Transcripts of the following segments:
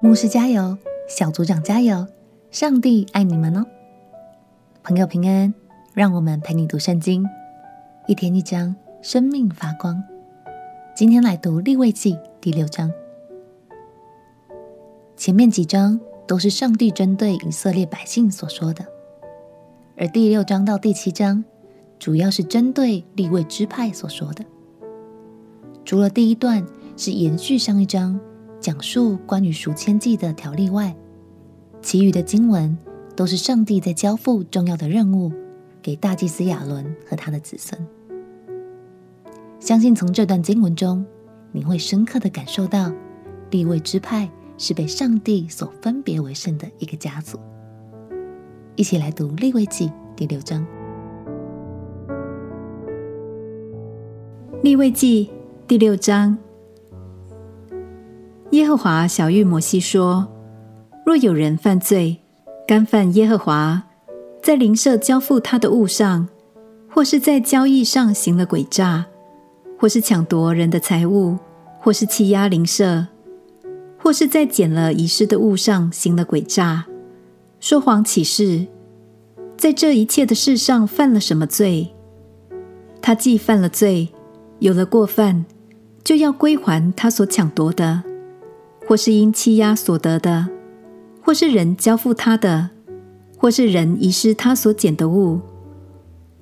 牧师加油，小组长加油，上帝爱你们哦！朋友平安，让我们陪你读圣经，一天一章，生命发光。今天来读立位记第六章。前面几章都是上帝针对以色列百姓所说的，而第六章到第七章主要是针对立位支派所说的。除了第一段是延续上一章。讲述关于赎愆祭的条例外，其余的经文都是上帝在交付重要的任务给大祭司亚伦和他的子孙。相信从这段经文中，你会深刻的感受到利未支派是被上帝所分别为圣的一个家族。一起来读利未记第六章。利未记第六章。耶和华晓諭摩西说：“若有人犯罪，干犯耶和华在邻舍交付他的物上，或是在交易上行了诡诈，或是抢夺人的财物，或是欺压邻舍，或是在捡了遗失的物上行了诡诈，说谎起誓，在这一切的事上犯了什么罪？他既犯了罪，有了过犯，就要归还他所抢夺的。”或是因欺压所得的，或是人交付他的，或是人遗失他所捡的物，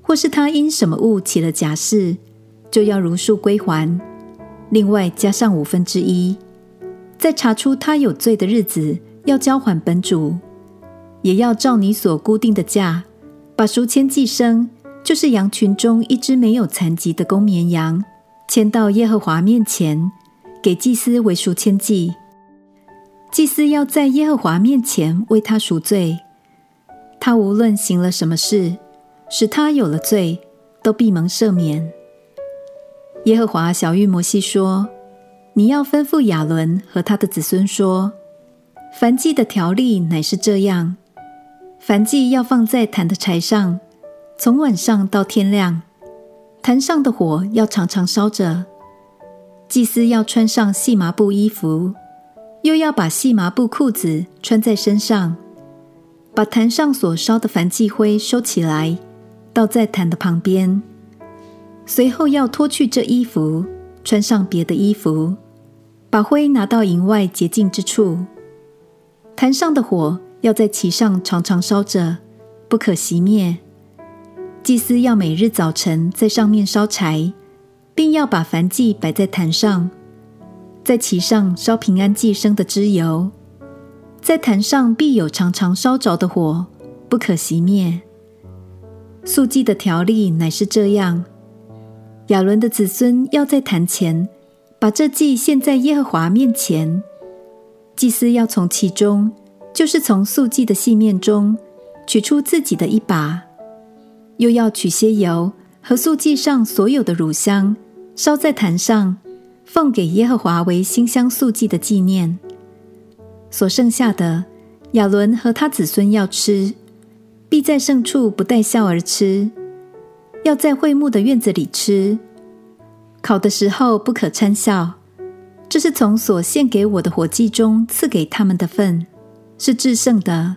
或是他因什么物起了假誓，就要如数归还，另外加上五分之一。在查出他有罪的日子，要交还本主，也要照你所固定的价，把赎愆祭牲，就是羊群中一只没有残疾的公绵羊，牵到耶和华面前，给祭司为赎愆祭。祭司要在耶和华面前为他赎罪，他无论行了什么事，使他有了罪，都必蒙赦免。耶和华晓諭摩西说：“你要吩咐亚伦和他的子孙说，燔祭的条例乃是这样：燔祭要放在坛的柴上，从晚上到天亮，坛上的火要常常烧着。祭司要穿上细麻布衣服。”又要把细麻布裤子穿在身上，把坛上所烧的燔祭灰收起来，倒在坛的旁边。随后要脱去这衣服，穿上别的衣服，把灰拿到营外洁净之处。坛上的火要在其上常常烧着，不可熄灭。祭司要每日早晨在上面烧柴，并要把燔祭摆在坛上。在其上烧平安祭牲的脂油，在坛上必有常常烧着的火，不可熄灭。素祭的条例乃是这样：亚伦的子孙要在坛前把这祭献在耶和华面前，祭司要从其中，就是从素祭的细面中取出自己的一把，又要取些油和素祭上所有的乳香，烧在坛上。奉给耶和华为馨香素祭的纪念，所剩下的亚伦和他子孙要吃，必在圣处不带笑而吃，要在会幕的院子里吃。烤的时候不可掺笑，这是从所献给我的火祭中赐给他们的份，是至圣的，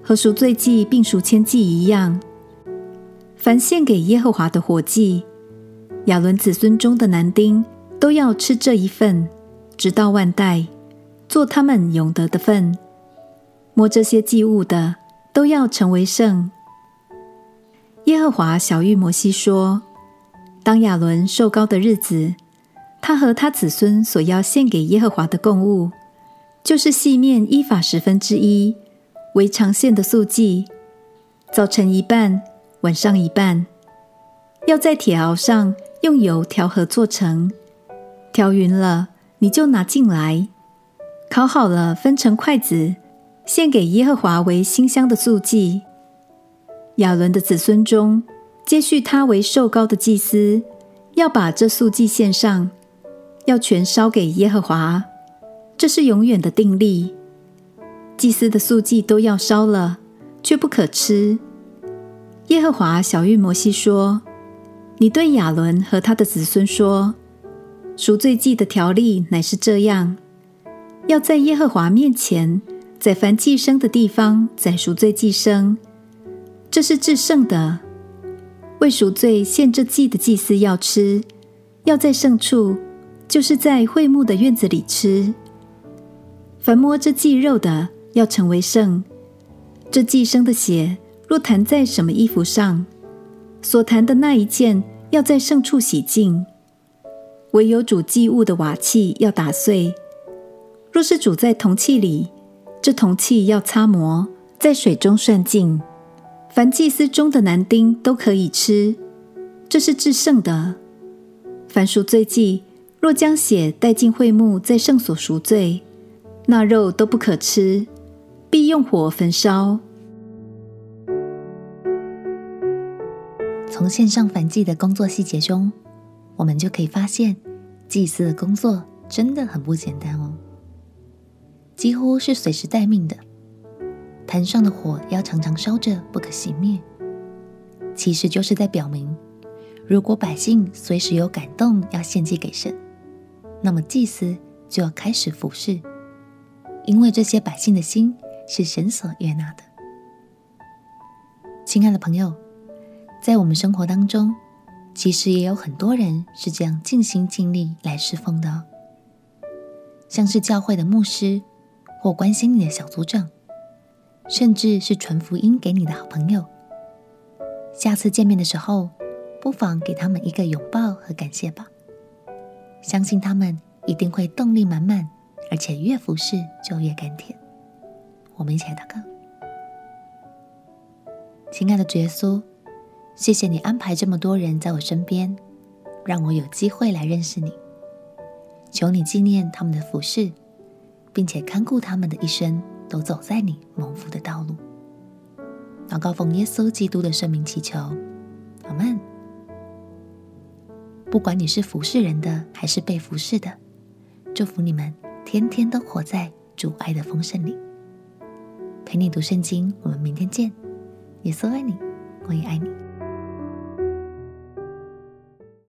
和赎罪祭并赎愆祭一样。凡献给耶和华的火祭，亚伦子孙中的男丁。都要吃这一份，直到万代，做他们永得的份。摸这些祭物的，都要成为圣。耶和华晓諭摩西说：“当亚伦受高的日子，他和他子孙所要献给耶和华的供物，就是细面依法十分之一，为长线的素祭。早晨一半，晚上一半，要在铁鏊上用油调和做成。”调匀了，你就拿进来，烤好了，分成筷子，献给耶和华为馨香的素祭。亚伦的子孙中，接续他为受高的祭司，要把这素祭献上，要全烧给耶和华，这是永远的定例。祭司的素祭都要烧了，却不可吃。耶和华晓諭摩西说：“你对亚伦和他的子孙说。”赎罪祭的条例乃是这样：要在耶和华面前，在凡祭牲的地方宰赎罪祭牲，这是至圣的。为赎罪献这祭的祭司要吃，要在圣处，就是在会幕的院子里吃。凡摸这祭肉的，要成为圣。这祭牲的血若弹在什么衣服上，所弹的那一件要在圣处洗净。唯有煮祭物的瓦器要打碎。若是煮在铜器里，这铜器要擦磨，在水中涮净。凡祭司中的男丁都可以吃，这是至圣的。凡赎罪祭，若将血带进会幕，在圣所赎罪，那肉都不可吃，必用火焚烧。从献上燔祭的工作细节中，我们就可以发现，祭司的工作真的很不简单哦，几乎是随时待命的。坛上的火要常常烧着，不可熄灭。其实就是在表明，如果百姓随时有感动要献祭给神，那么祭司就要开始服侍，因为这些百姓的心是神所悦纳的。亲爱的朋友，在我们生活当中，其实也有很多人是这样尽心尽力来侍奉的，像是教会的牧师或关心你的小组长。甚至是传福音给你的好朋友，下次见面的时候，不妨给他们一个拥抱和感谢吧。相信他们一定会动力满满，而且越服侍就越甘甜。我们一起来祷告。亲爱的主耶稣，谢谢你安排这么多人在我身边，让我有机会来认识你。求你纪念他们的服侍，并且看顾他们的一生。都走在你蒙福的道路。祷告奉耶稣基督的圣名祈求，阿门。不管你是服侍人的，还是被服侍的，祝福你们天天都活在主爱的丰盛里。陪你读圣经，我们明天见。耶稣爱你，我也爱你。